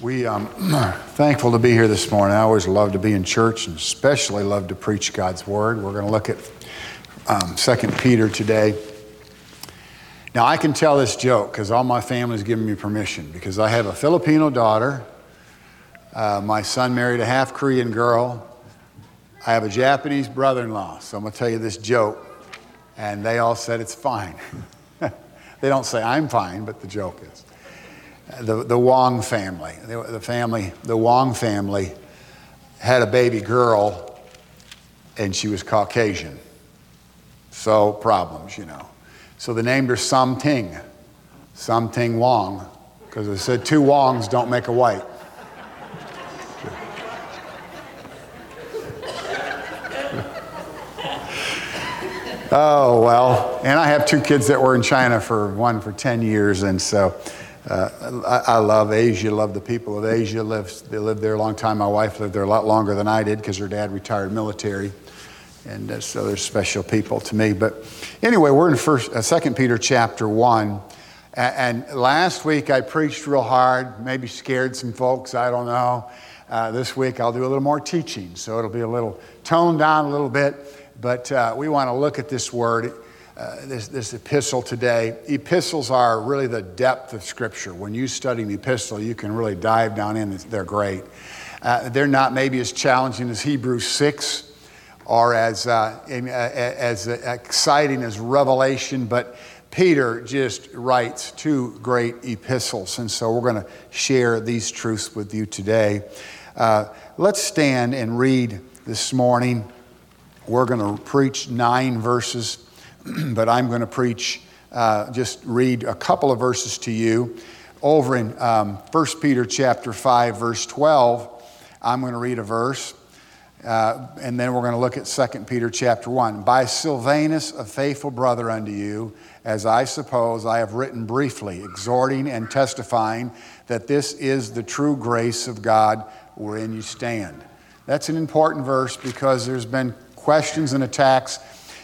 We um, thankful to be here this morning. I always love to be in church, and especially love to preach God's word. We're going to look at um, 2 Peter today. Now I can tell this joke because all my family's given me permission because I have a Filipino daughter. Uh, my son married a half Korean girl. I have a Japanese brother-in-law. So I'm going to tell you this joke, and they all said it's fine. they don't say I'm fine, but the joke is the, the Wong family. The, the family, the Wong family had a baby girl and she was Caucasian. So problems, you know. So they named her Something, Something Wong, because they said two Wongs don't make a white. oh, well. And I have two kids that were in China for one for 10 years, and so uh, I, I, love Asia, love the people of Asia. Lived, they lived there a long time. My wife lived there a lot longer than I did because her dad retired military. And uh, so they're special people to me. But anyway, we're in first, uh, 2 Peter chapter 1. And, and last week I preached real hard, maybe scared some folks, I don't know. Uh, this week I'll do a little more teaching, so it'll be a little toned down a little bit. But uh, we want to look at this word. Uh, this, this epistle today. Epistles are really the depth of Scripture. When you study an epistle, you can really dive down in. They're great. Uh, they're not maybe as challenging as Hebrews 6 or as, uh, uh as exciting as Revelation, but Peter just writes two great epistles. And so we're going to share these truths with you today. Uh, let's stand and read this morning. We're going to preach nine verses but I'm going to preach, uh, just read a couple of verses to you. Over in um, 1 Peter chapter 5, verse 12, I'm going to read a verse. Uh, and then we're going to look at 2 Peter chapter 1. By Silvanus, a faithful brother unto you, as I suppose I have written briefly, exhorting and testifying that this is the true grace of God wherein you stand. That's an important verse because there's been questions and attacks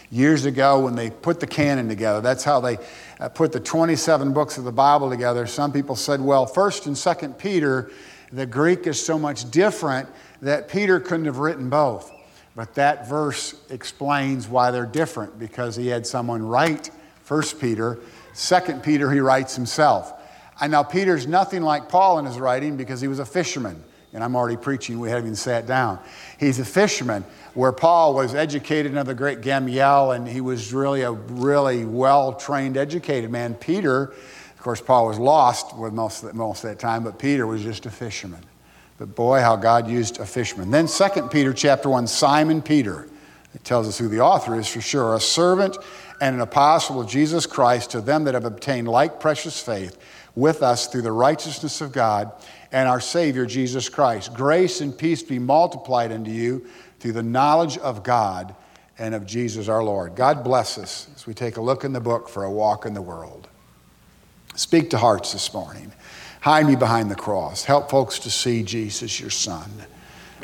years ago when they put the canon together. That's how they uh, put the 27 books of the Bible together. Some people said, well, 1st and 2nd Peter, the Greek is so much different that Peter couldn't have written both. But that verse explains why they're different because he had someone write 1st Peter, 2nd Peter he writes himself. And now Peter's nothing like Paul in his writing because he was a fisherman. And I'm already preaching, we haven't even sat down. He's a fisherman where Paul was educated under the great Gamaliel, and he was really a really well trained, educated man. Peter, of course, Paul was lost with most most of that time, but Peter was just a fisherman. But boy, how God used a fisherman. Then 2 Peter chapter 1, Simon Peter. It tells us who the author is for sure. A servant and an apostle of Jesus Christ to them that have obtained like precious faith with us through the righteousness of God and our Savior Jesus Christ. Grace and peace be multiplied unto you through the knowledge of God and of Jesus our Lord. God bless us as we take a look in the book for a walk in the world. Speak to hearts this morning. Hide me behind the cross. Help folks to see Jesus, your Son,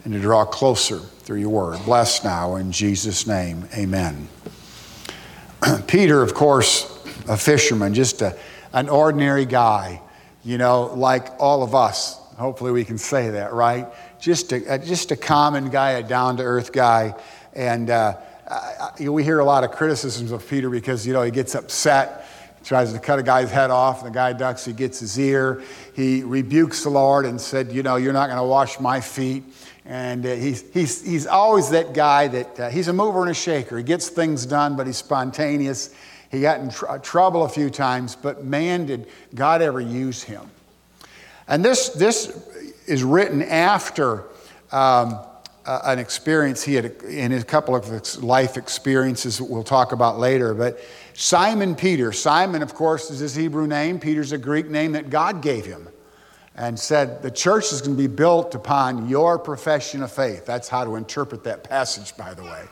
and to draw closer through your word. Bless now in Jesus' name. Amen. Peter, of course, a fisherman, just a, an ordinary guy, you know, like all of us. Hopefully, we can say that, right? just a, just a common guy, a down to earth guy. And uh, I, we hear a lot of criticisms of Peter because, you know, he gets upset, tries to cut a guy's head off, and the guy ducks, he gets his ear. He rebukes the Lord and said, You know, you're not going to wash my feet. And uh, he's, he's, he's always that guy that uh, he's a mover and a shaker. He gets things done, but he's spontaneous. He got in tr- trouble a few times, but man, did God ever use him. And this, this is written after um, uh, an experience he had in a couple of life experiences that we'll talk about later. But Simon Peter, Simon, of course, is his Hebrew name. Peter's a Greek name that God gave him and said, The church is going to be built upon your profession of faith. That's how to interpret that passage, by the way.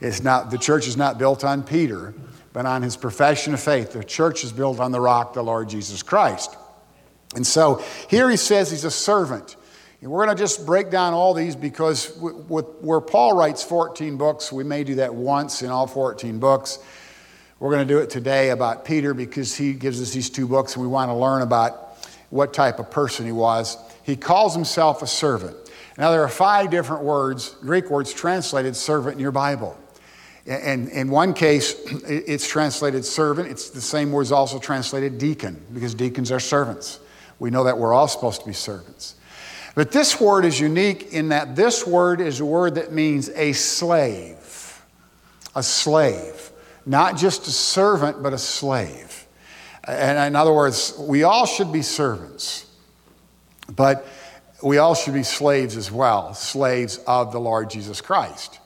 It's not, the church is not built on Peter, but on his profession of faith. The church is built on the rock, the Lord Jesus Christ. And so here he says he's a servant. And we're going to just break down all these because where Paul writes 14 books, we may do that once in all 14 books. We're going to do it today about Peter because he gives us these two books and we want to learn about what type of person he was. he calls himself a servant. Now, there are five different words, Greek words, translated servant in your Bible. And in one case, it's translated servant. It's the same word is also translated deacon, because deacons are servants. We know that we're all supposed to be servants. But this word is unique in that this word is a word that means a slave. A slave. Not just a servant, but a slave. And in other words, we all should be servants. But we all should be slaves as well, slaves of the Lord Jesus Christ.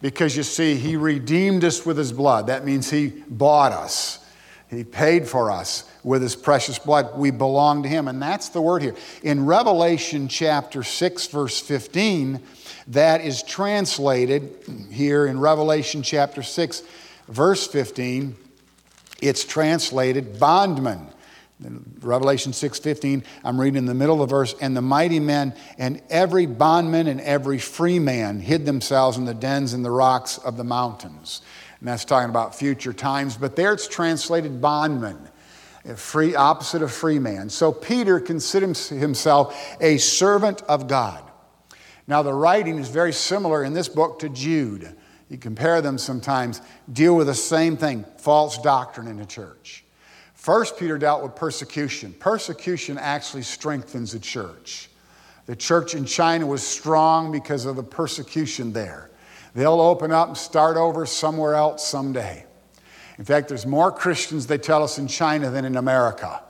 Because you see, He redeemed us with His blood. That means He bought us, He paid for us with His precious blood. We belong to Him. And that's the word here. In Revelation chapter 6, verse 15, that is translated here in Revelation chapter 6, verse 15, it's translated bondman. In Revelation 6:15, I'm reading in the middle of the verse, and the mighty men and every bondman and every free man hid themselves in the dens and the rocks of the mountains. And that's talking about future times, but there it's translated bondman, free opposite of free man. So Peter considers himself a servant of God. Now the writing is very similar in this book to Jude. You compare them sometimes, deal with the same thing, false doctrine in the church. First, Peter dealt with persecution. Persecution actually strengthens the church. The church in China was strong because of the persecution there. They'll open up and start over somewhere else someday. In fact, there's more Christians, they tell us, in China than in America.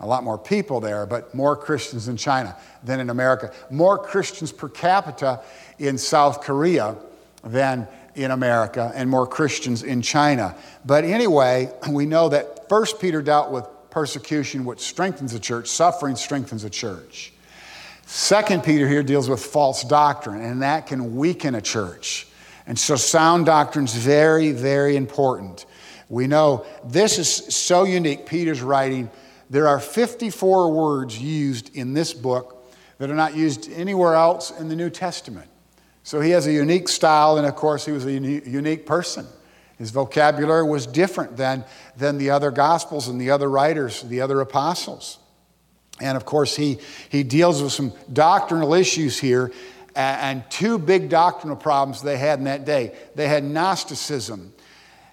A lot more people there, but more Christians in China than in America. More Christians per capita in South Korea than in America, and more Christians in China. But anyway, we know that First Peter dealt with persecution, which strengthens the church. Suffering strengthens the church. Second Peter here deals with false doctrine, and that can weaken a church. And so sound doctrine is very, very important. We know this is so unique, Peter's writing. There are 54 words used in this book that are not used anywhere else in the New Testament. So he has a unique style, and of course, he was a unique person. His vocabulary was different than, than the other gospels and the other writers, the other apostles. And of course, he, he deals with some doctrinal issues here and two big doctrinal problems they had in that day. They had Gnosticism.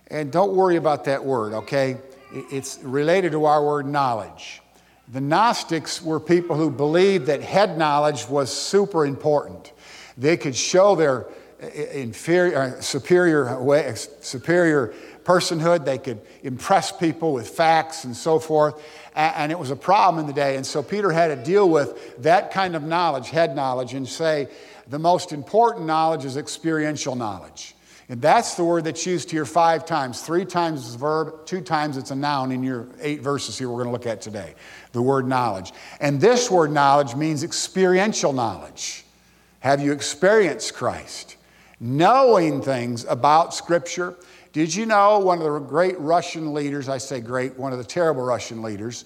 And don't worry about that word, okay? It's related to our word knowledge. The Gnostics were people who believed that head knowledge was super important. They could show their inferior, uh, superior, way, superior personhood. They could impress people with facts and so forth. And it was a problem in the day. And so Peter had to deal with that kind of knowledge, head knowledge, and say the most important knowledge is experiential knowledge. And that's the word that's used here five times. Three times it's a verb, two times it's a noun in your eight verses here we're going to look at today. The word knowledge. And this word knowledge means experiential knowledge. Have you experienced Christ? knowing things about Scripture. Did you know one of the great Russian leaders, I say great, one of the terrible Russian leaders,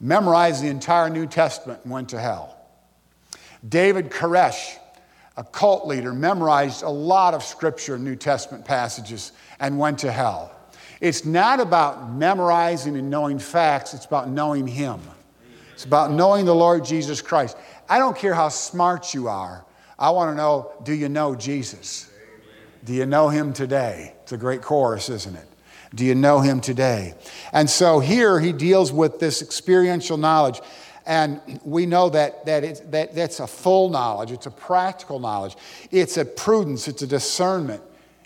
memorized the entire New Testament and went to hell? David Koresh, a cult leader, memorized a lot of Scripture, and New Testament passages, and went to hell. It's not about memorizing and knowing facts, it's about knowing Him. It's about knowing the Lord Jesus Christ. I don't care how smart you are, I want to know do you know Jesus? Do you know him today? It's a great chorus, isn't it? Do you know him today? And so here he deals with this experiential knowledge. And we know that, that, it's, that that's a full knowledge, it's a practical knowledge, it's a prudence, it's a discernment,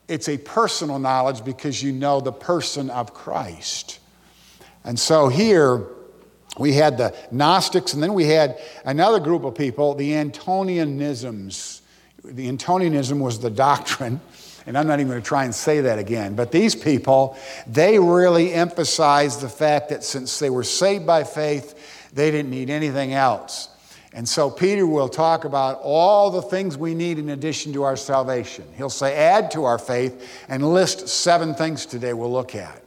it's a personal knowledge because you know the person of Christ. And so here we had the Gnostics, and then we had another group of people, the Antonianisms. The Antonianism was the doctrine and I'm not even going to try and say that again. But these people, they really emphasized the fact that since they were saved by faith, they didn't need anything else. And so Peter will talk about all the things we need in addition to our salvation. He'll say, add to our faith, and list seven things today we'll look at.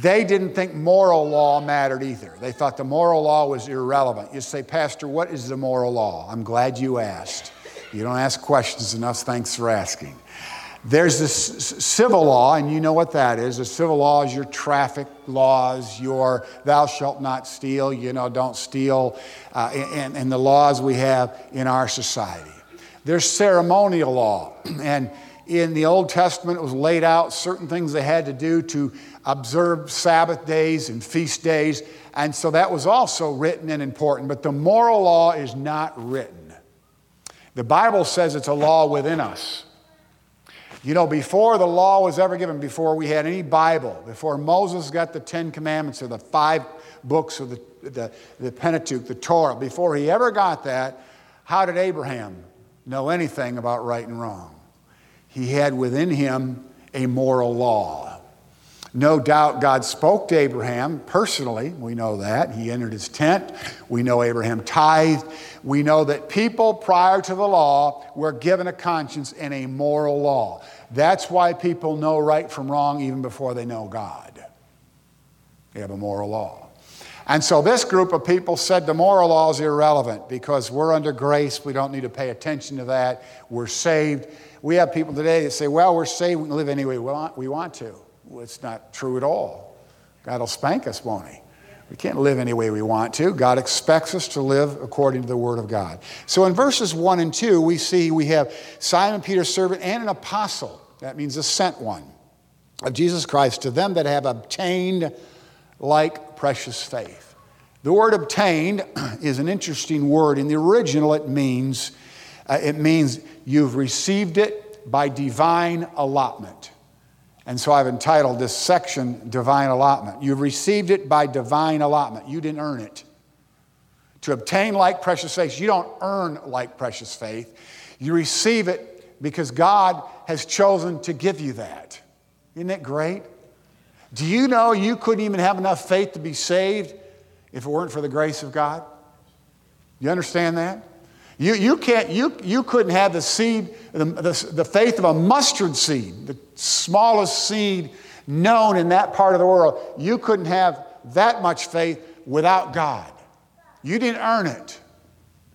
They didn't think moral law mattered either. They thought the moral law was irrelevant. You say, Pastor, what is the moral law? I'm glad you asked. You don't ask questions enough. Thanks for asking. There's the civil law, and you know what that is. The civil law is your traffic laws, your thou shalt not steal, you know, don't steal, uh, and, and the laws we have in our society. There's ceremonial law, and in the Old Testament, it was laid out certain things they had to do to observe Sabbath days and feast days, and so that was also written and important. But the moral law is not written. The Bible says it's a law within us. You know, before the law was ever given, before we had any Bible, before Moses got the Ten Commandments or the five books of the, the, the Pentateuch, the Torah, before he ever got that, how did Abraham know anything about right and wrong? He had within him a moral law. No doubt God spoke to Abraham personally. We know that. He entered his tent. We know Abraham tithed. We know that people prior to the law were given a conscience and a moral law. That's why people know right from wrong even before they know God. They have a moral law. And so this group of people said the moral law is irrelevant because we're under grace. We don't need to pay attention to that. We're saved. We have people today that say, well, we're saved. We can live any way we want to. It's not true at all. God will spank us, won't He? We can't live any way we want to. God expects us to live according to the Word of God. So in verses 1 and 2, we see we have Simon Peter's servant and an apostle. That means a sent one of Jesus Christ to them that have obtained like precious faith. The word obtained is an interesting word. In the original, it means, uh, it means you've received it by divine allotment. And so I've entitled this section Divine Allotment. You've received it by divine allotment. You didn't earn it. To obtain like precious faith, you don't earn like precious faith. You receive it because God has chosen to give you that. Isn't that great? Do you know you couldn't even have enough faith to be saved if it weren't for the grace of God? You understand that? You, you, can't, you, you couldn't have the seed, the, the, the faith of a mustard seed, the smallest seed known in that part of the world. You couldn't have that much faith without God. You didn't earn it.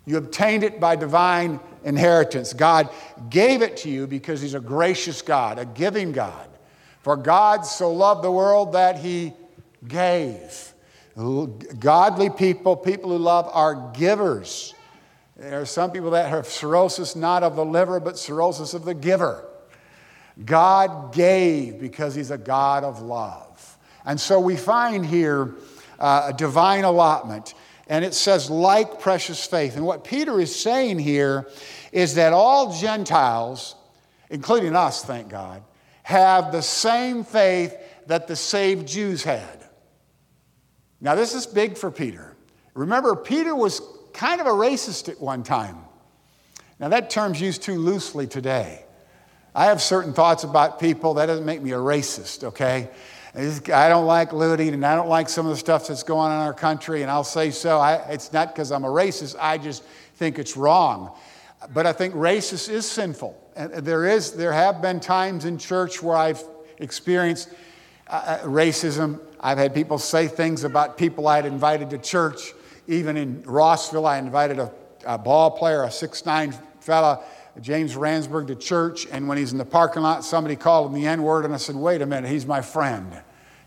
You obtained it by divine inheritance. God gave it to you because He's a gracious God, a giving God. For God so loved the world that He gave. Godly people, people who love, are givers. There are some people that have cirrhosis not of the liver, but cirrhosis of the giver. God gave because He's a God of love. And so we find here uh, a divine allotment, and it says, like precious faith. And what Peter is saying here is that all Gentiles, including us, thank God, have the same faith that the saved Jews had. Now, this is big for Peter. Remember, Peter was kind of a racist at one time. Now, that term's used too loosely today. I have certain thoughts about people. That doesn't make me a racist, okay? I don't like looting and I don't like some of the stuff that's going on in our country, and I'll say so. I, it's not because I'm a racist, I just think it's wrong. But I think racist is sinful. And there, is, there have been times in church where I've experienced uh, uh racism. I've had people say things about people I'd invited to church even in Rossville, I invited a, a ball player, a six-nine fella, James Ransburg, to church. And when he's in the parking lot, somebody called him the N word. And I said, wait a minute, he's my friend.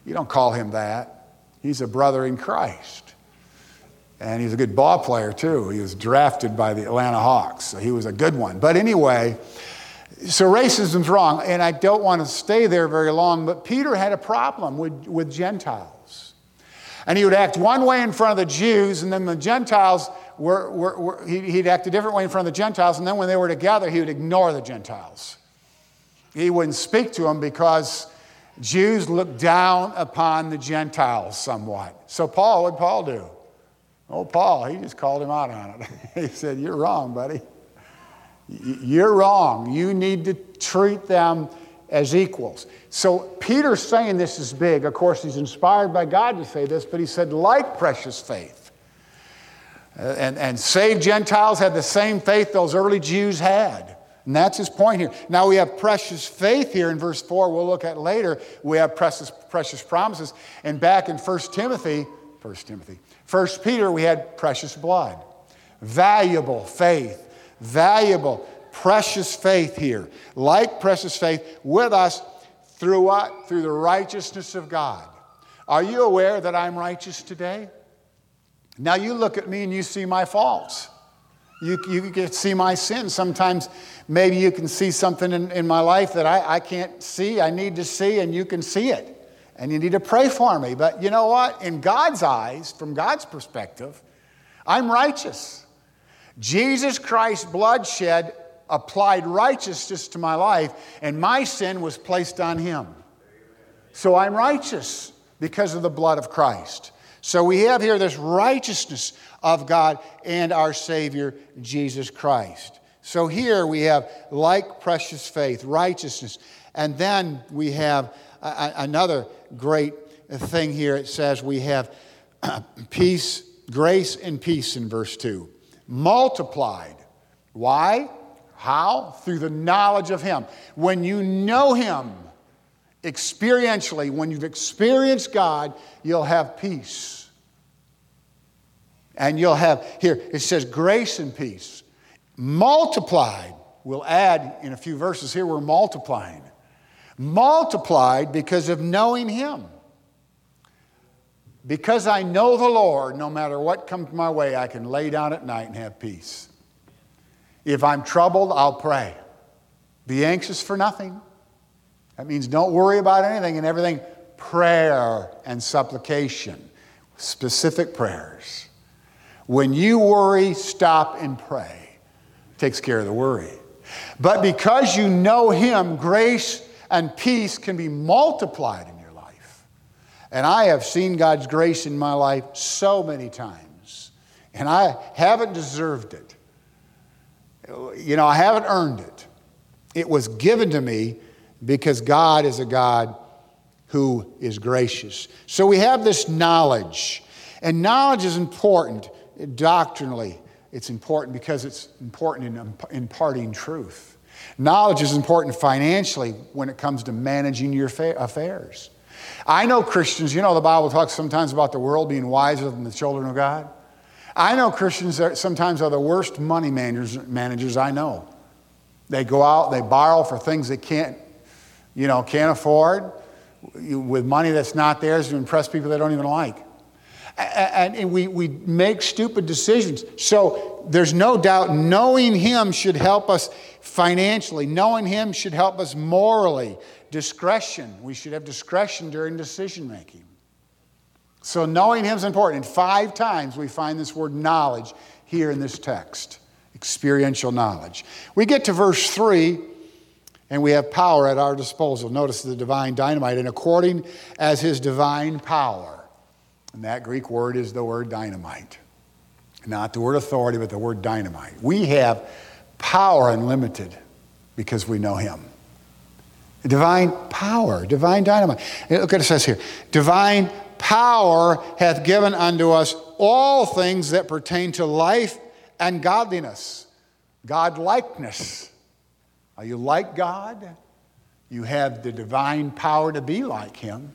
You don't call him that. He's a brother in Christ. And he's a good ball player, too. He was drafted by the Atlanta Hawks, so he was a good one. But anyway, so racism's wrong. And I don't want to stay there very long, but Peter had a problem with, with Gentiles. And he would act one way in front of the Jews, and then the Gentiles were, were, were he'd act a different way in front of the Gentiles, and then when they were together, he would ignore the Gentiles. He wouldn't speak to them because Jews looked down upon the Gentiles somewhat. So, Paul, what'd Paul do? Oh, Paul, he just called him out on it. he said, You're wrong, buddy. You're wrong. You need to treat them as equals. So Peter's saying this is big. Of course, he's inspired by God to say this, but he said, like precious faith. Uh, and, and saved Gentiles had the same faith those early Jews had. And that's his point here. Now we have precious faith here in verse 4, we'll look at later. We have precious, precious promises. And back in 1 Timothy, 1 Timothy, 1 Peter, we had precious blood. Valuable faith, valuable precious faith here. Like precious faith with us through what? Through the righteousness of God. Are you aware that I'm righteous today? Now you look at me and you see my faults. You, you can see my sins. Sometimes maybe you can see something in, in my life that I, I can't see, I need to see, and you can see it. And you need to pray for me. But you know what? In God's eyes, from God's perspective, I'm righteous. Jesus Christ's bloodshed applied righteousness to my life, and my sin was placed on him. So I'm righteous because of the blood of Christ. So we have here this righteousness of God and our Savior, Jesus Christ. So here we have like precious faith, righteousness. And then we have a, another great thing here. It says we have peace, grace, and peace in verse 2. Multiplied. Why? How? Through the knowledge of Him. When you know Him experientially, when you've experienced God, you'll have peace. And you'll have, here, it says grace and peace. Multiplied. We'll add in a few verses here, we're multiplying. Multiplied because of knowing Him. Because I know the Lord, no matter what comes my way, I can lay down at night and have peace. If I'm troubled, I'll pray. Be anxious for nothing. That means don't worry about anything and everything. Prayer and supplication, specific prayers. When you worry, stop and pray. It takes care of the worry. But because you know Him, grace and peace can be multiplied in your life. And I have seen God's grace in my life so many times, and I haven't deserved it. You know, I haven't earned it. It was given to me because God is a God who is gracious. So we have this knowledge, and knowledge is important doctrinally. It's important because it's important in imparting truth. Knowledge is important financially when it comes to managing your affairs. I know Christians, you know, the Bible talks sometimes about the world being wiser than the children of God. I know Christians that sometimes are the worst money managers, managers I know. They go out, they borrow for things they can't, you know, can't afford with money that's not theirs to impress people they don't even like. And we, we make stupid decisions. So there's no doubt knowing Him should help us financially, knowing Him should help us morally. Discretion, we should have discretion during decision making. So knowing Him is important. And five times we find this word knowledge here in this text experiential knowledge. We get to verse 3 and we have power at our disposal. Notice the divine dynamite, and according as His divine power. And that Greek word is the word dynamite. Not the word authority, but the word dynamite. We have power unlimited because we know Him. Divine power, divine dynamite. Look what it says here divine power hath given unto us all things that pertain to life and godliness, God likeness. Are you like God? You have the divine power to be like Him.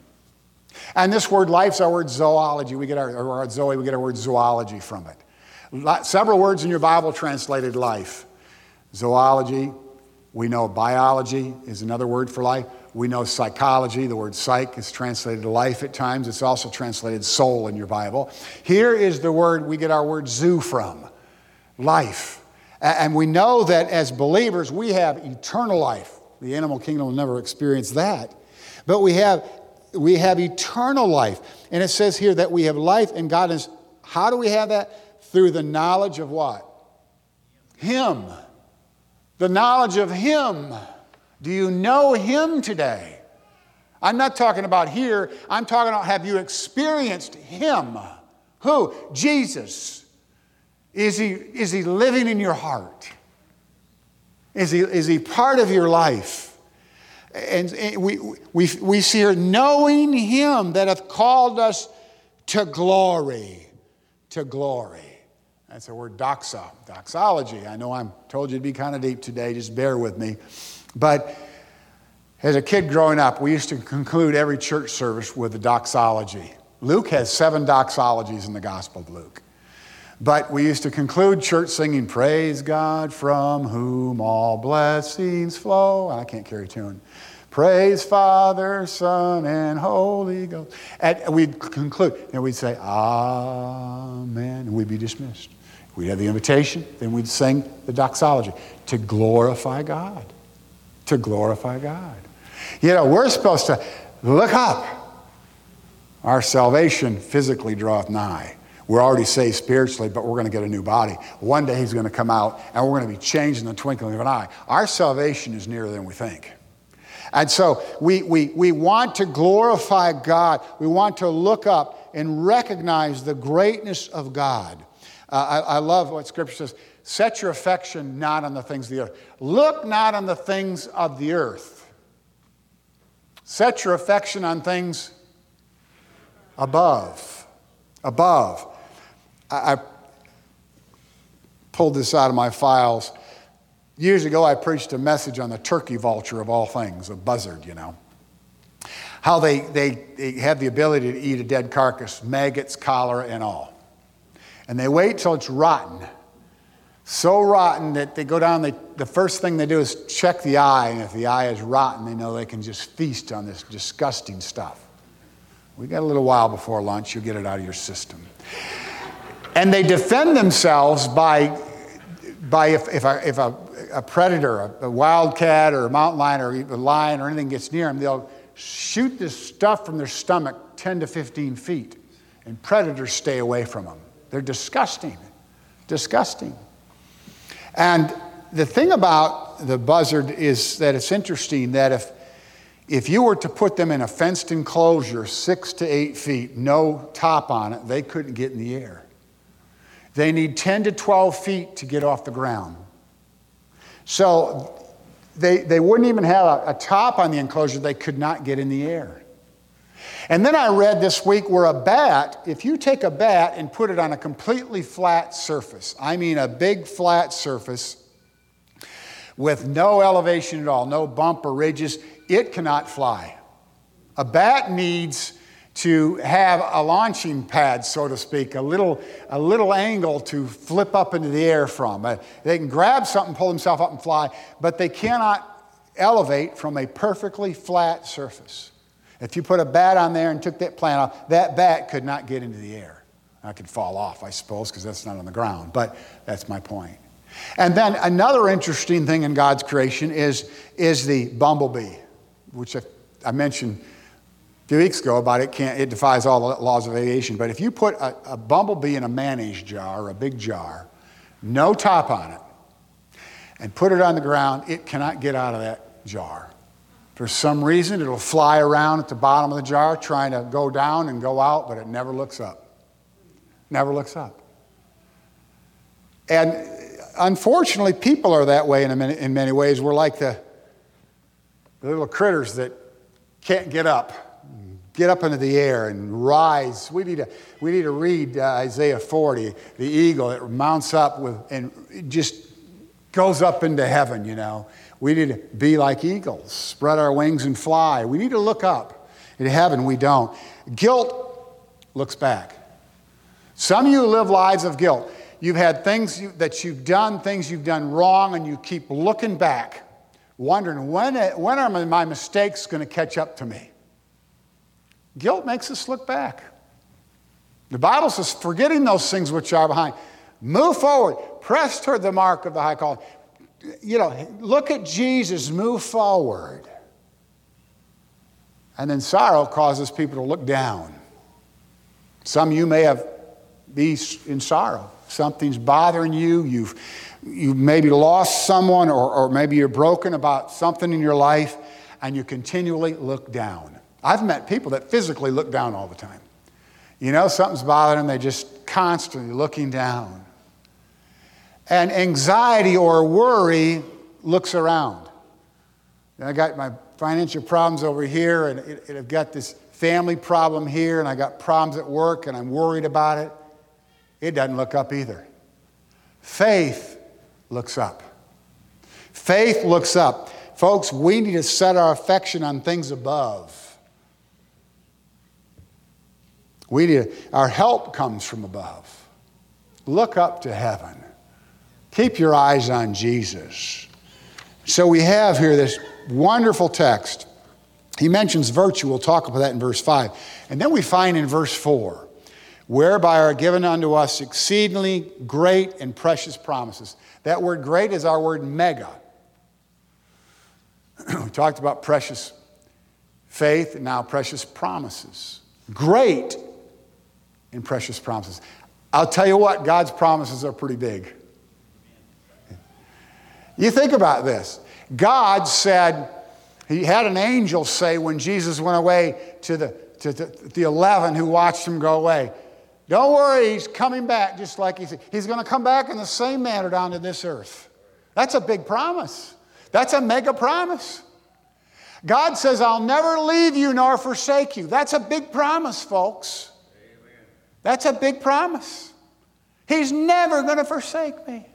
And this word life's our word zoology. We get our, our zoe, we get our word zoology from it. Several words in your Bible translated life. Zoology, we know biology is another word for life. We know psychology, the word psych is translated life at times. It's also translated soul in your Bible. Here is the word we get our word zoo from life. And we know that as believers, we have eternal life. The animal kingdom will never experience that. But we have, we have eternal life. And it says here that we have life and God. Is how do we have that? Through the knowledge of what? Him. The knowledge of Him. Do you know Him today? I'm not talking about here, I'm talking about have you experienced Him? Who? Jesus. Is He, is he living in your heart? Is he, is he part of your life? And we, we, we see here, knowing Him that hath called us to glory, to glory. That's the word doxa, doxology. I know I'm told you to be kind of deep today, just bear with me. But as a kid growing up, we used to conclude every church service with a doxology. Luke has seven doxologies in the Gospel of Luke. But we used to conclude church singing, Praise God from whom all blessings flow. I can't carry tune. Praise Father, Son, and Holy Ghost. And we'd conclude, and we'd say, Amen, and we'd be dismissed. We'd have the invitation, then we'd sing the doxology to glorify God. To glorify God. You know, we're supposed to look up. Our salvation physically draweth nigh. We're already saved spiritually, but we're going to get a new body. One day he's going to come out and we're going to be changed in the twinkling of an eye. Our salvation is nearer than we think. And so we, we, we want to glorify God. We want to look up and recognize the greatness of God. Uh, I, I love what Scripture says set your affection not on the things of the earth. Look not on the things of the earth. Set your affection on things above. Above. I, I pulled this out of my files. Years ago, I preached a message on the turkey vulture of all things, a buzzard, you know. How they, they, they have the ability to eat a dead carcass, maggots, cholera, and all. And they wait till it's rotten. So rotten that they go down, they, the first thing they do is check the eye, and if the eye is rotten, they know they can just feast on this disgusting stuff. We got a little while before lunch, you'll get it out of your system. And they defend themselves by, by if, if, a, if a, a predator, a, a wildcat or a mountain lion or a lion or anything gets near them, they'll shoot this stuff from their stomach 10 to 15 feet. And predators stay away from them. They're disgusting. Disgusting. And the thing about the buzzard is that it's interesting that if, if you were to put them in a fenced enclosure six to eight feet, no top on it, they couldn't get in the air. They need 10 to 12 feet to get off the ground. So they, they wouldn't even have a, a top on the enclosure, they could not get in the air. And then I read this week where a bat, if you take a bat and put it on a completely flat surface, I mean a big flat surface with no elevation at all, no bump or ridges, it cannot fly. A bat needs to have a launching pad, so to speak, a little, a little angle to flip up into the air from. Uh, they can grab something, pull themselves up, and fly, but they cannot elevate from a perfectly flat surface. If you put a bat on there and took that plant off, that bat could not get into the air. I could fall off, I suppose, because that's not on the ground, but that's my point. And then another interesting thing in God's creation is, is the bumblebee, which I, I mentioned a few weeks ago about it can't it defies all the laws of aviation but if you put a, a bumblebee in a mayonnaise jar a big jar no top on it and put it on the ground it cannot get out of that jar for some reason it'll fly around at the bottom of the jar trying to go down and go out but it never looks up never looks up and unfortunately people are that way in, many, in many ways we're like the, the little critters that can't get up get up into the air and rise. We need to, we need to read uh, Isaiah 40, the eagle that mounts up with, and just goes up into heaven, you know. We need to be like eagles, spread our wings and fly. We need to look up into heaven. We don't. Guilt looks back. Some of you live lives of guilt. You've had things you, that you've done, things you've done wrong, and you keep looking back, wondering when, when are my mistakes going to catch up to me? Guilt makes us look back. The Bible says, forgetting those things which are behind, move forward, press toward the mark of the high calling. You know, look at Jesus, move forward. And then sorrow causes people to look down. Some of you may have be in sorrow. Something's bothering you. You've you maybe lost someone, or, or maybe you're broken about something in your life, and you continually look down. I've met people that physically look down all the time. You know, something's bothering them, they're just constantly looking down. And anxiety or worry looks around. I got my financial problems over here, and it, I've got this family problem here, and I got problems at work, and I'm worried about it. It doesn't look up either. Faith looks up. Faith looks up. Folks, we need to set our affection on things above. We need, our help comes from above. Look up to heaven. Keep your eyes on Jesus. So we have here this wonderful text. He mentions virtue. We'll talk about that in verse 5. And then we find in verse 4 whereby are given unto us exceedingly great and precious promises. That word great is our word mega. we talked about precious faith and now precious promises. Great and precious promises. I'll tell you what, God's promises are pretty big. You think about this. God said, He had an angel say when Jesus went away to the, to the, the 11 who watched him go away, Don't worry, He's coming back just like He said. He's going to come back in the same manner down to this earth. That's a big promise. That's a mega promise. God says, I'll never leave you nor forsake you. That's a big promise, folks. Amen. That's a big promise. He's never going to forsake me.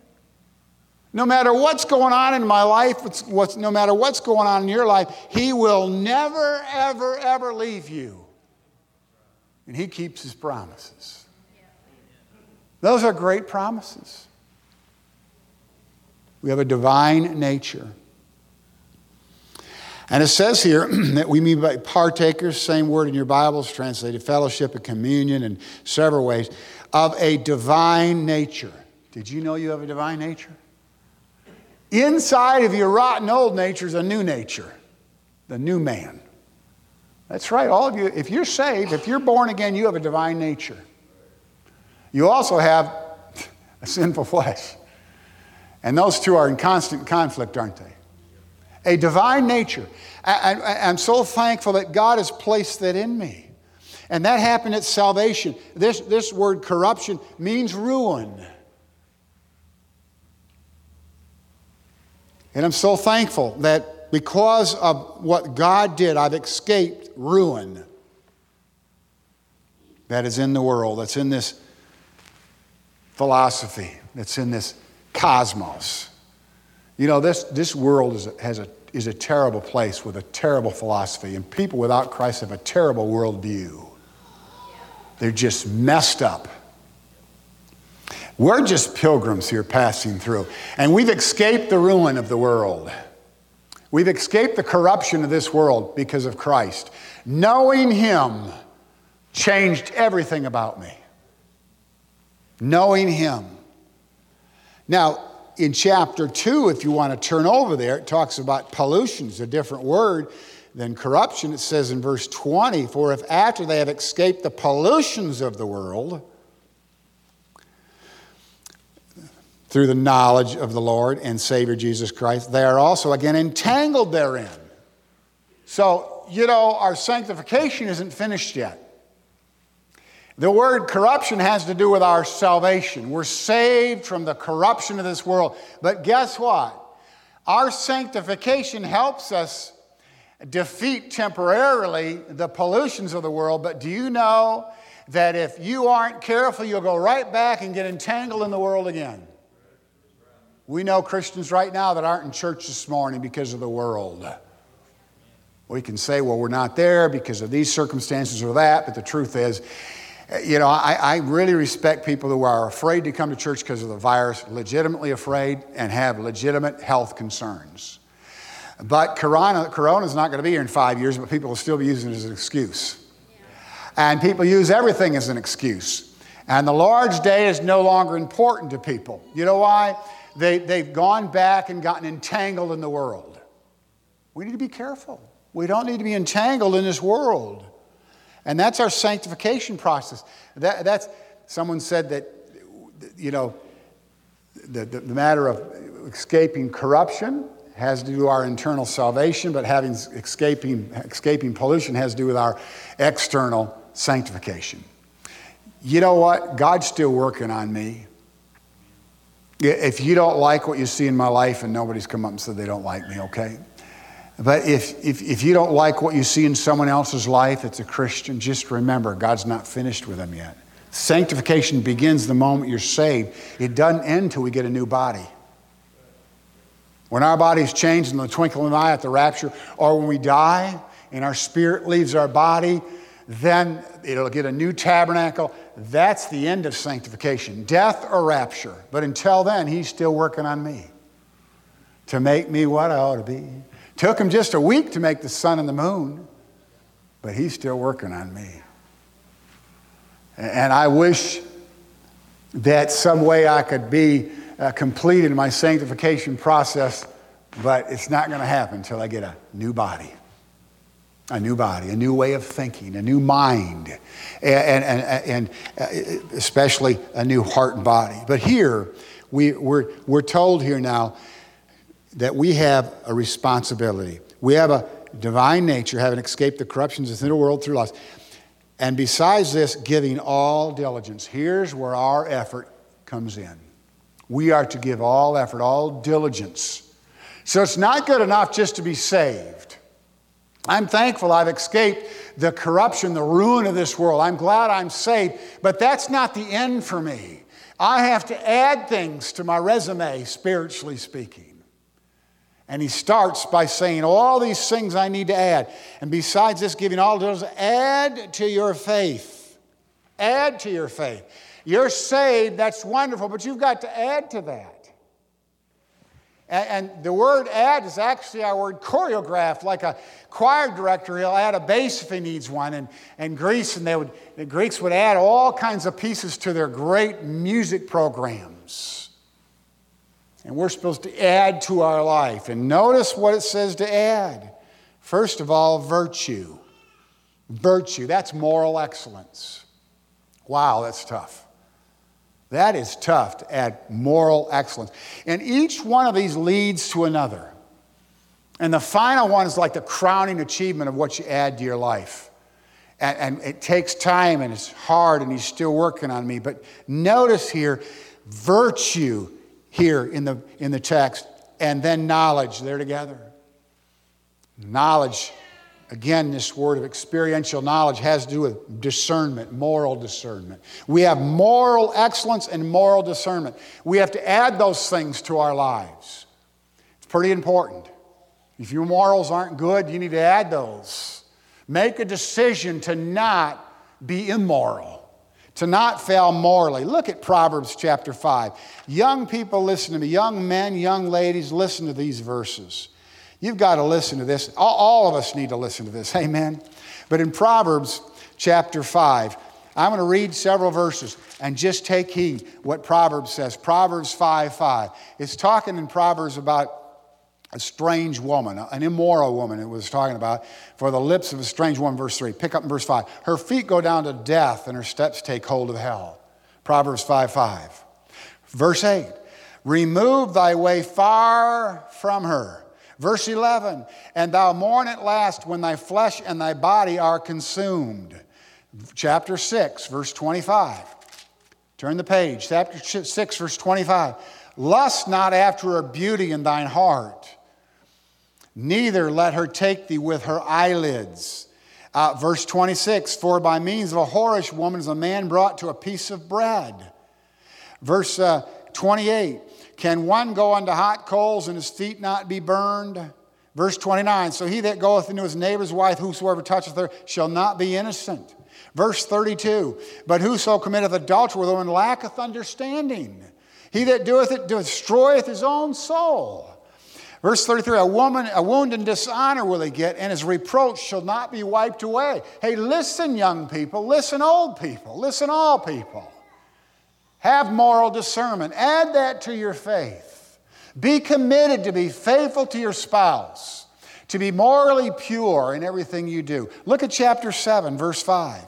No matter what's going on in my life, no matter what's going on in your life, He will never, ever, ever leave you. And He keeps His promises. Those are great promises. We have a divine nature. And it says here that we mean by partakers, same word in your Bibles, translated fellowship and communion in several ways, of a divine nature. Did you know you have a divine nature? Inside of your rotten old nature is a new nature, the new man. That's right, all of you, if you're saved, if you're born again, you have a divine nature. You also have a sinful flesh. And those two are in constant conflict, aren't they? a divine nature. I, am so thankful that God has placed that in me. And that happened at salvation. This, this word corruption means ruin. And I'm so thankful that because of what God did, I've escaped ruin that is in the world, that's in this philosophy, that's in this cosmos. You know, this, this world is, has a, is a terrible place with a terrible philosophy, and people without Christ have a terrible worldview. They're just messed up. We're just pilgrims here passing through, and we've escaped the ruin of the world. We've escaped the corruption of this world because of Christ. Knowing Him changed everything about me. Knowing Him. Now, in chapter 2, if you want to turn over there, it talks about pollution. It's a different word than corruption. It says in verse 20, For if after they have escaped the pollutions of the world, through the knowledge of the Lord and Savior Jesus Christ, they are also again entangled therein. So, you know, our sanctification isn't finished yet. The word corruption has to do with our salvation. We're saved from the corruption of this world. But guess what? Our sanctification helps us defeat temporarily the pollutions of the world. But do you know that if you aren't careful, you'll go right back and get entangled in the world again? We know Christians right now that aren't in church this morning because of the world. We can say, well, we're not there because of these circumstances or that, but the truth is, you know, I, I, really respect people who are afraid to come to church because of the virus, legitimately afraid, and have legitimate health concerns. But Corona, is not going to be here in five years, but people will still be using it as an excuse. And people use everything as an excuse. And the Lord's Day is no longer important to people. You know why? They, they've gone back and gotten entangled in the world. We need to be careful. We don't need to be entangled in this world. And that's our sanctification process. That, that's, someone said that, you know, the, the, the matter of escaping corruption has to do with our internal salvation, but having escaping, escaping pollution has to do with our external sanctification. You know what? God's still working on me. If you don't like what you see in my life, and nobody's come up and said they don't like me, okay? But if, if, if you don't like what you see in someone else's life that's a Christian, just remember God's not finished with them yet. Sanctification begins the moment you're saved, it doesn't end until we get a new body. When our body's changed in the twinkling of an eye at the rapture, or when we die and our spirit leaves our body, then it'll get a new tabernacle. That's the end of sanctification death or rapture. But until then, He's still working on me to make me what I ought to be. Took Him just a week to make the sun and the moon, but He's still working on me. And I wish that some way I could be uh, completed in my sanctification process, but it's not going to happen until I get a new body a new body, a new way of thinking, a new mind, and, and, and, uh, especially a new heart and body. But here, we, we're, we're told here now that we have a responsibility. We have a divine nature, having escaped the corruptions of the world through lust. And besides this, giving all diligence. Here's where our effort comes in. We are to give all effort, all diligence. So it's not good enough just to be saved. I'm thankful I've escaped the corruption, the ruin of this world. I'm glad I'm saved, but that's not the end for me. I have to add things to my resume, spiritually speaking. And he starts by saying, All these things I need to add. And besides this, giving all those, add to your faith. Add to your faith. You're saved, that's wonderful, but you've got to add to that. And, the word add is actually our word choreograph, like a choir director, he'll add a bass if he needs one. And, and Greece, and they would, the Greeks would add all kinds of pieces to their great music programs. And we're supposed to add to our life. And notice what it says to add. First of all, virtue. Virtue, that's moral excellence. Wow, that's tough. That is tough to add moral excellence. And each one of these leads to another. And the final one is like the crowning achievement of what you add to your life. And, and, it takes time and it's hard and he's still working on me. But notice here, virtue here in the, in the text, and then knowledge, they're together. Knowledge, again, this word of experiential knowledge has to do with discernment, moral discernment. We have moral excellence and moral discernment. We have to add those things to our lives. It's pretty important. If your morals aren't good, you need to add those. Make a decision to not be immoral, to not fail morally. Look at Proverbs chapter 5. Young people, listen to me. Young men, young ladies, listen to these verses. You've got to listen to this. All of us need to listen to this. Amen. But in Proverbs chapter 5, I'm going to read several verses and just take heed what Proverbs says. Proverbs 5 5. It's talking in Proverbs about a strange woman, an immoral woman, it was talking about, for the lips of a strange woman, verse 3. Pick up in verse 5. Her feet go down to death, and her steps take hold of hell. Proverbs 5 5. Verse 8. Remove thy way far from her. Verse 11. And thou mourn at last when thy flesh and thy body are consumed. Chapter 6, verse 25. Turn the page. Chapter 6, verse 25. Lust not after her beauty in thine heart Neither let her take thee with her eyelids. Uh, verse 26 For by means of a whorish woman is a man brought to a piece of bread. Verse uh, 28 Can one go unto hot coals and his feet not be burned? Verse 29 So he that goeth into his neighbor's wife, whosoever toucheth her, shall not be innocent. Verse 32 But whoso committeth adultery with a woman lacketh understanding. He that doeth it destroyeth his own soul. Verse 33 A woman, a wound and dishonor will he get, and his reproach shall not be wiped away. Hey, listen, young people, listen, old people, listen, all people. Have moral discernment. Add that to your faith. Be committed to be faithful to your spouse, to be morally pure in everything you do. Look at chapter 7, verse 5.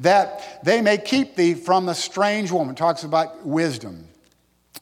That they may keep thee from the strange woman. Talks about wisdom.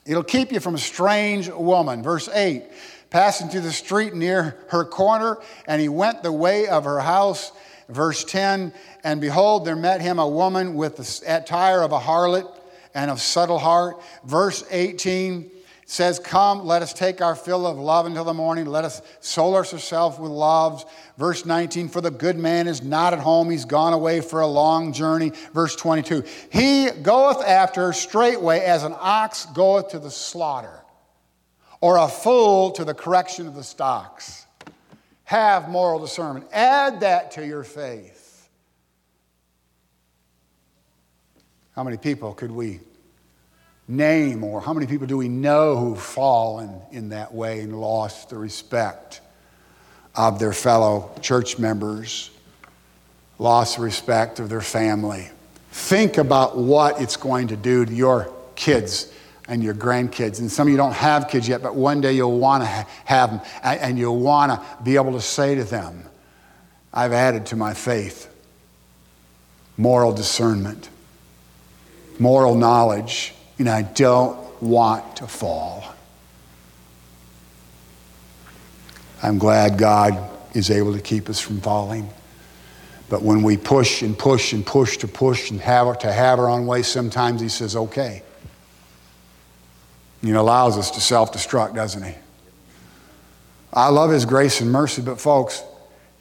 It'll keep you from a strange woman. Verse 8 passing through the street near her corner, and he went the way of her house. Verse 10 And behold, there met him a woman with the attire of a harlot and of subtle heart. Verse 18 says, Come, let us take our fill of love until the morning. Let us solace ourselves with loves. Verse 19, For the good man is not at home. He's gone away for a long journey. Verse 22, He goeth after straightway as an ox goeth to the slaughter or a fool to the correction of the stocks. Have moral discernment. Add that to your faith. How many people could we name, or how many people do we know who've fallen in that way and lost the respect of their fellow church members, lost the respect of their family? Think about what it's going to do to your kids and your grandkids. And some of you don't have kids yet, but one day you'll want to have them, and you'll want to be able to say to them, I've added to my faith moral discernment, moral knowledge, and I don't want to fall. I'm glad God is able to keep us from falling. But when we push and push and push to push and have to have our own way, sometimes He says, okay. He allows us to self destruct, doesn't He? I love His grace and mercy, but folks,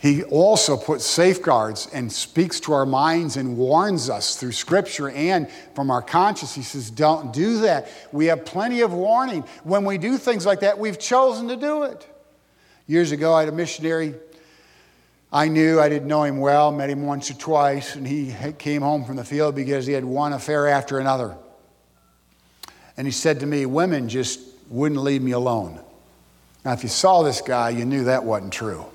He also puts safeguards and speaks to our minds and warns us through Scripture and from our conscience. He says, Don't do that. We have plenty of warning. When we do things like that, we've chosen to do it. Years ago, I had a missionary I knew, I didn't know him well, met him once or twice, and he came home from the field because he had one affair after another. And he said to me, Women just wouldn't leave me alone. Now, if you saw this guy, you knew that wasn't true.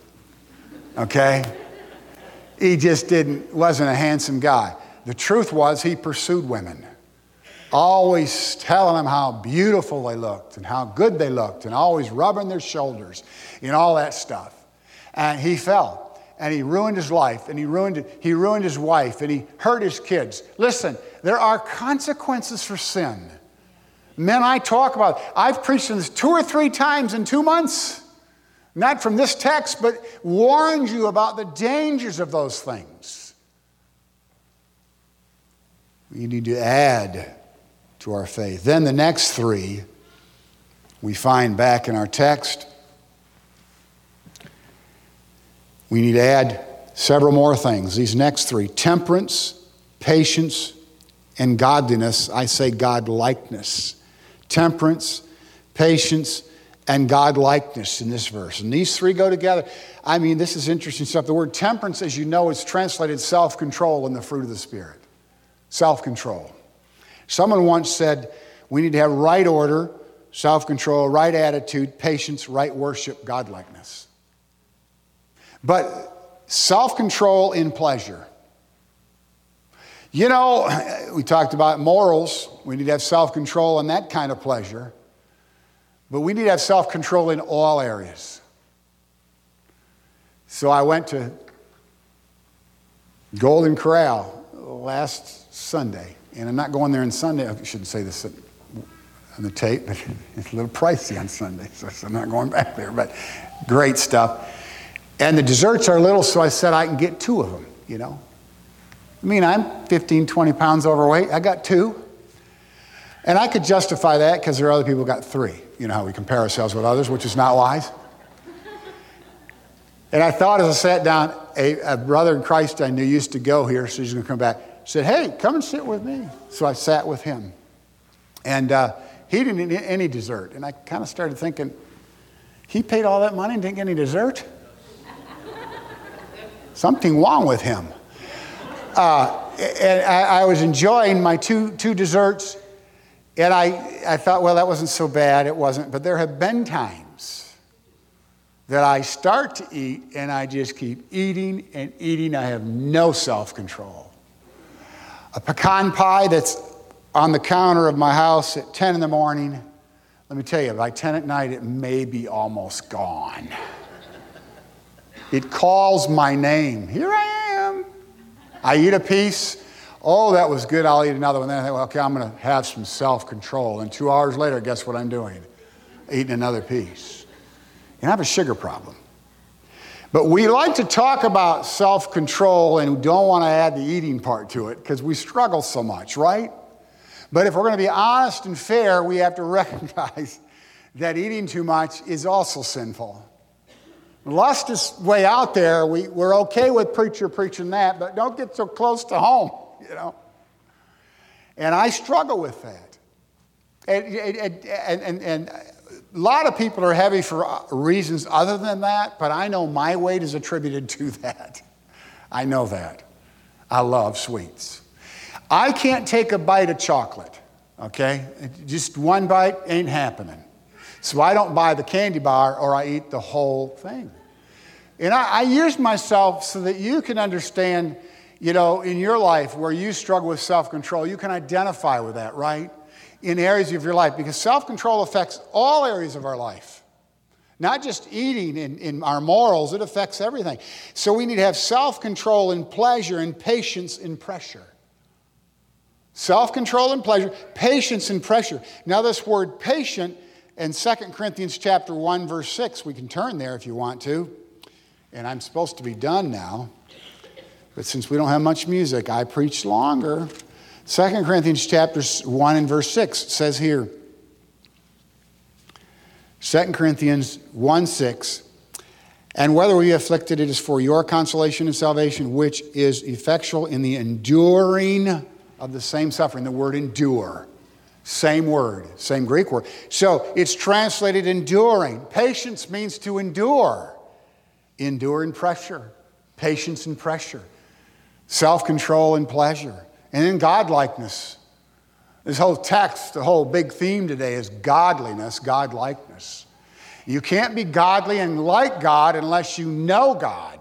Okay? He just didn't, wasn't a handsome guy. The truth was, he pursued women, always telling them how beautiful they looked and how good they looked, and always rubbing their shoulders and all that stuff. And he fell and he ruined his life and he ruined, he ruined his wife and he hurt his kids. Listen, there are consequences for sin. Men I talk about, I've preached this two or three times in two months. Not from this text, but warned you about the dangers of those things. We need to add to our faith. Then the next three we find back in our text. We need to add several more things. These next three temperance, patience, and godliness. I say God likeness. Temperance, patience, and God likeness in this verse. And these three go together. I mean, this is interesting stuff. The word temperance, as you know, is translated self control in the fruit of the Spirit. Self control. Someone once said, we need to have right order, self control, right attitude, patience, right worship, godlikeness. But self control in pleasure. You know, we talked about morals. We need to have self control in that kind of pleasure. But we need to have self control in all areas. So I went to Golden Corral last Sunday. And I'm not going there on Sunday. I shouldn't say this on the tape, but it's a little pricey on Sunday, so I'm not going back there. But great stuff. And the desserts are little, so I said I can get two of them, you know. I mean, I'm 15, 20 pounds overweight. I got two. And I could justify that because there are other people who got three. You know how we compare ourselves with others, which is not wise. And I thought as I sat down, a, a brother in Christ I knew used to go here, so he's going to come back. Said, "Hey, come and sit with me." So I sat with him, and uh, he didn't eat any dessert. And I kind of started thinking, he paid all that money and didn't get any dessert. Something wrong with him. Uh, and I, I, was enjoying my two, two desserts, and I, I thought, well, that wasn't so bad. It wasn't. But there have been times that I start to eat and I just keep eating and eating. I have no self control. A pecan pie that's on the counter of my house at 10 in the morning, let me tell you, by 10 at night, it may be almost gone. It calls my name. Here I am. I eat a piece. Oh, that was good. I'll eat another one. Then I think, well, okay, I'm going to have some self control. And two hours later, guess what I'm doing? Eating another piece. And I have a sugar problem. But we like to talk about self control and don't want to add the eating part to it because we struggle so much, right? But if we're going to be honest and fair, we have to recognize that eating too much is also sinful. Lust is way out there. We, we're okay with preacher preaching that, but don't get so close to home, you know. And I struggle with that. And, and, and, and a lot of people are heavy for uh, reasons other than that, but I know my weight is attributed to that. I know that. I love sweets. I can't take a bite of chocolate, okay? Just one bite ain't happening. So I don't buy the candy bar or I eat the whole thing. And I, I use myself so that you can understand, you know, in your life where you struggle with self control, you can identify with that, right? In areas of your life, because self control affects all areas of our life. Not just eating in, in our morals, it affects everything. So we need to have self control in pleasure and patience in pressure. Self control and pleasure, patience and pressure. Now, this word patient in 2 Corinthians chapter 1, verse 6, we can turn there if you want to. And I'm supposed to be done now. But since we don't have much music, I preach longer. 2 Corinthians chapter 1 and verse 6 says here 2 Corinthians 1 6. And whether we afflicted, it is for your consolation and salvation, which is effectual in the enduring of the same suffering. The word endure. Same word, same Greek word. So it's translated enduring. Patience means to endure. Endure in pressure, patience and pressure, self control and pleasure, and then godlikeness. This whole text, the whole big theme today is godliness, godlikeness. You can't be godly and like God unless you know God,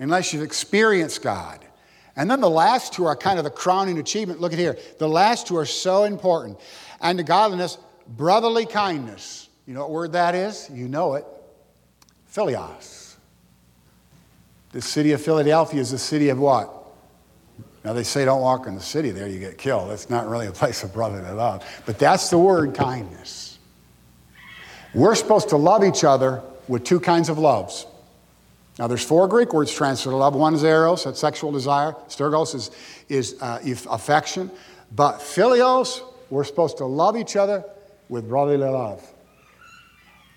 unless you've experienced God. And then the last two are kind of the crowning achievement. Look at here. The last two are so important. And the godliness, brotherly kindness. You know what word that is? You know it. Philios. The city of Philadelphia is the city of what? Now they say don't walk in the city there, you get killed. That's not really a place of brotherly love. But that's the word kindness. We're supposed to love each other with two kinds of loves. Now, there's four Greek words translated love. One is eros, that's sexual desire. Storgos is, is uh, affection. But philios, we're supposed to love each other with brotherly love.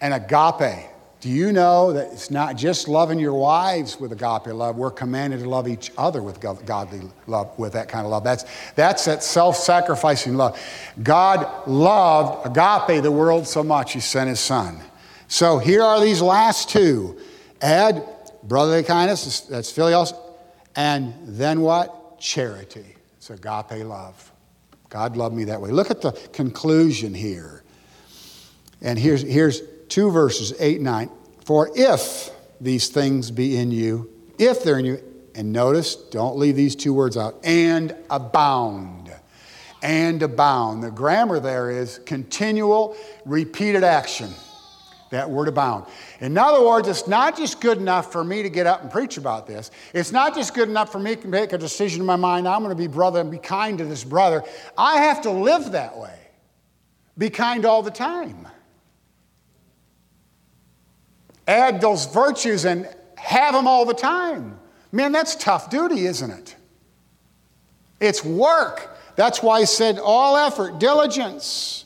And agape, do you know that it's not just loving your wives with agape love? We're commanded to love each other with godly love, with that kind of love. That's, that's that self sacrificing love. God loved agape the world so much, He sent His Son. So here are these last two. Add brotherly kindness, that's philios, and then what? Charity. It's agape love. God loved me that way. Look at the conclusion here. And here's, here's two verses, 8 9. For if these things be in you, if they're in you, and notice, don't leave these two words out, and abound. And abound. The grammar there is continual, repeated action. That word abound. In other words, it's not just good enough for me to get up and preach about this. It's not just good enough for me to make a decision in my mind, I'm going to be brother and be kind to this brother. I have to live that way. Be kind all the time. Add those virtues and have them all the time. Man, that's tough duty, isn't it? It's work. That's why I said all effort, diligence.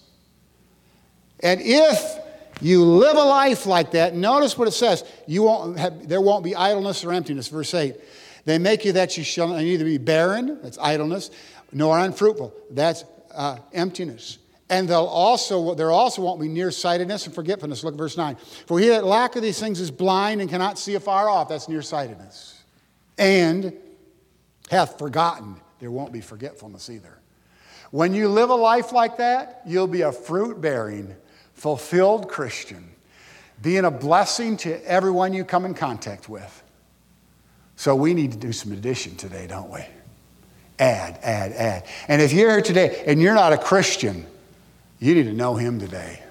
And if you live a life like that. Notice what it says. You won't have, there won't be idleness or emptiness. Verse 8. They make you that you shall neither be barren, that's idleness, nor unfruitful, that's uh, emptiness. And they'll also, there also won't be nearsightedness and forgetfulness. Look at verse 9. For he that lacketh these things is blind and cannot see afar off. That's nearsightedness. And hath forgotten. There won't be forgetfulness either. When you live a life like that, you'll be a fruit bearing fulfilled Christian, being a blessing to everyone you come in contact with. So we need to do some addition today, don't we? Add, add, add. And if you're here today and you're not a Christian, you need to know Him today.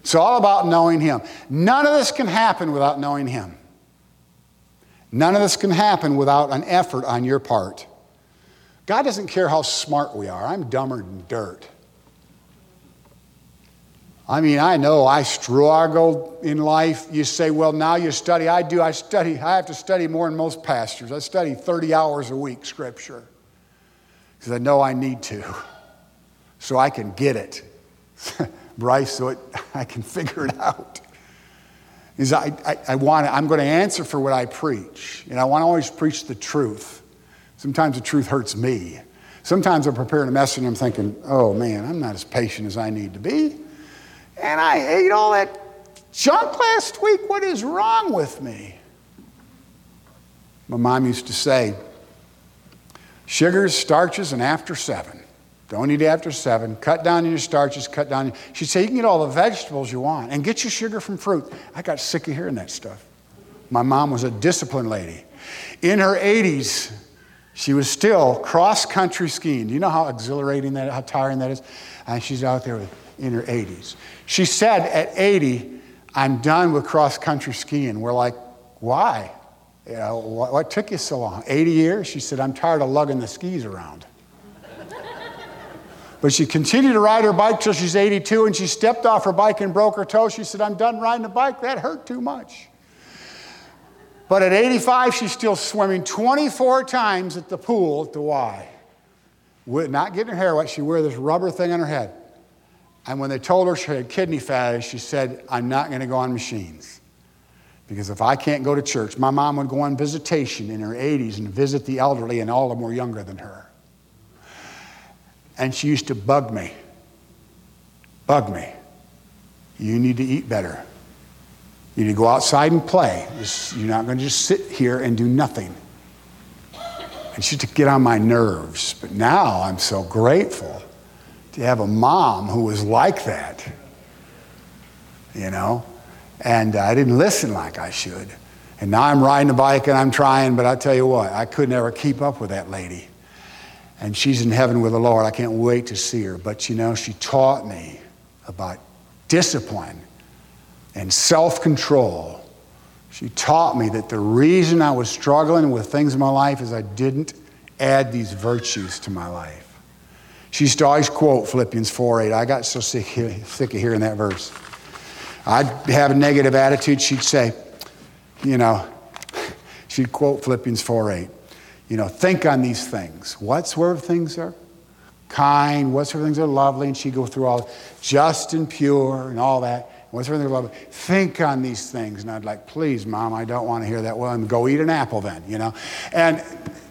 It's all about knowing Him. None of this can happen without knowing Him. None of this can happen without an effort on your part. God doesn't care how smart we are. I'm dumber than dirt. I mean, I know I struggle in life. You say, well, now you study. I do. I study. I have to study more than most pastors. I study 30 hours a week, Scripture, because I know I need to, so I can get it, Bryce, so it, I can figure it out. Is I, I, I want I'm going to answer for what I preach, and I want to always preach the truth. Sometimes the truth hurts me. Sometimes I'm preparing a message and I'm thinking, oh man, I'm not as patient as I need to be. And I ate all that junk last week. What is wrong with me? My mom used to say, Sugars, starches, and after seven. Don't eat after seven. Cut down on your starches, cut down. She'd say, You can get all the vegetables you want and get your sugar from fruit. I got sick of hearing that stuff. My mom was a disciplined lady. In her 80s, she was still cross country skiing. Do you know how exhilarating that, how tiring that is? And she's out there in her 80s. She said at 80, I'm done with cross country skiing. We're like, why? You know, what, what took you so long? 80 years? She said, I'm tired of lugging the skis around. But she continued to ride her bike till she's 82 and she stepped off her bike and broke her toe. She said, I'm done riding the bike. That hurt too much. But at 85, she's still swimming 24 times at the pool at the Y. Not getting her hair wet, she wore this rubber thing on her head. And when they told her she had kidney failure, she said, I'm not going to go on machines. Because if I can't go to church, my mom would go on visitation in her 80s and visit the elderly, and all of them were younger than her. And she used to bug me. Bug me. You need to eat better. You need to go outside and play. You're not going to just sit here and do nothing. And she used to get on my nerves. But now I'm so grateful to have a mom who was like that. You know? And I didn't listen like I should. And now I'm riding a bike and I'm trying, but I tell you what, I could never keep up with that lady and she's in heaven with the Lord. I can't wait to see her. But you know, she taught me about discipline and self control. She taught me that the reason I was struggling with things in my life is I didn't add these virtues to my life. She used to always quote Philippians 4 8. I got so sick, sick of hearing that verse. I'd have a negative attitude. She'd say, you know, she'd quote Philippians 4 8 you know, think on these things. what Whatsoever things are kind, whatsoever things are lovely, and she go through all just and pure and all that. Whatsoever things are lovely. Think on these things. And I'd like, please, mom, I don't want to hear that. Well, and go eat an apple then, you know. And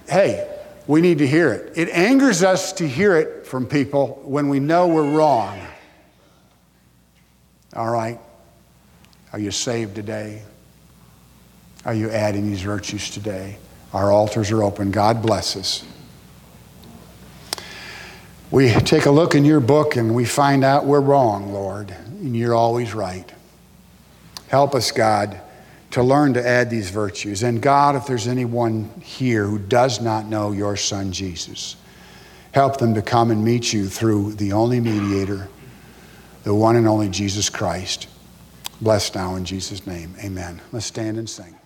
hey, we need to hear it. It angers us to hear it from people when we know we're wrong. All right? Are you saved today? Are you adding these virtues today? Our altars are open. God bless us. We take a look in your book and we find out we're wrong, Lord, and you're always right. Help us, God, to learn to add these virtues. And God, if there's anyone here who does not know your Son, Jesus, help them to come and meet you through the only mediator, the one and only Jesus Christ. Bless now in Jesus' name. Amen. Let's stand and sing.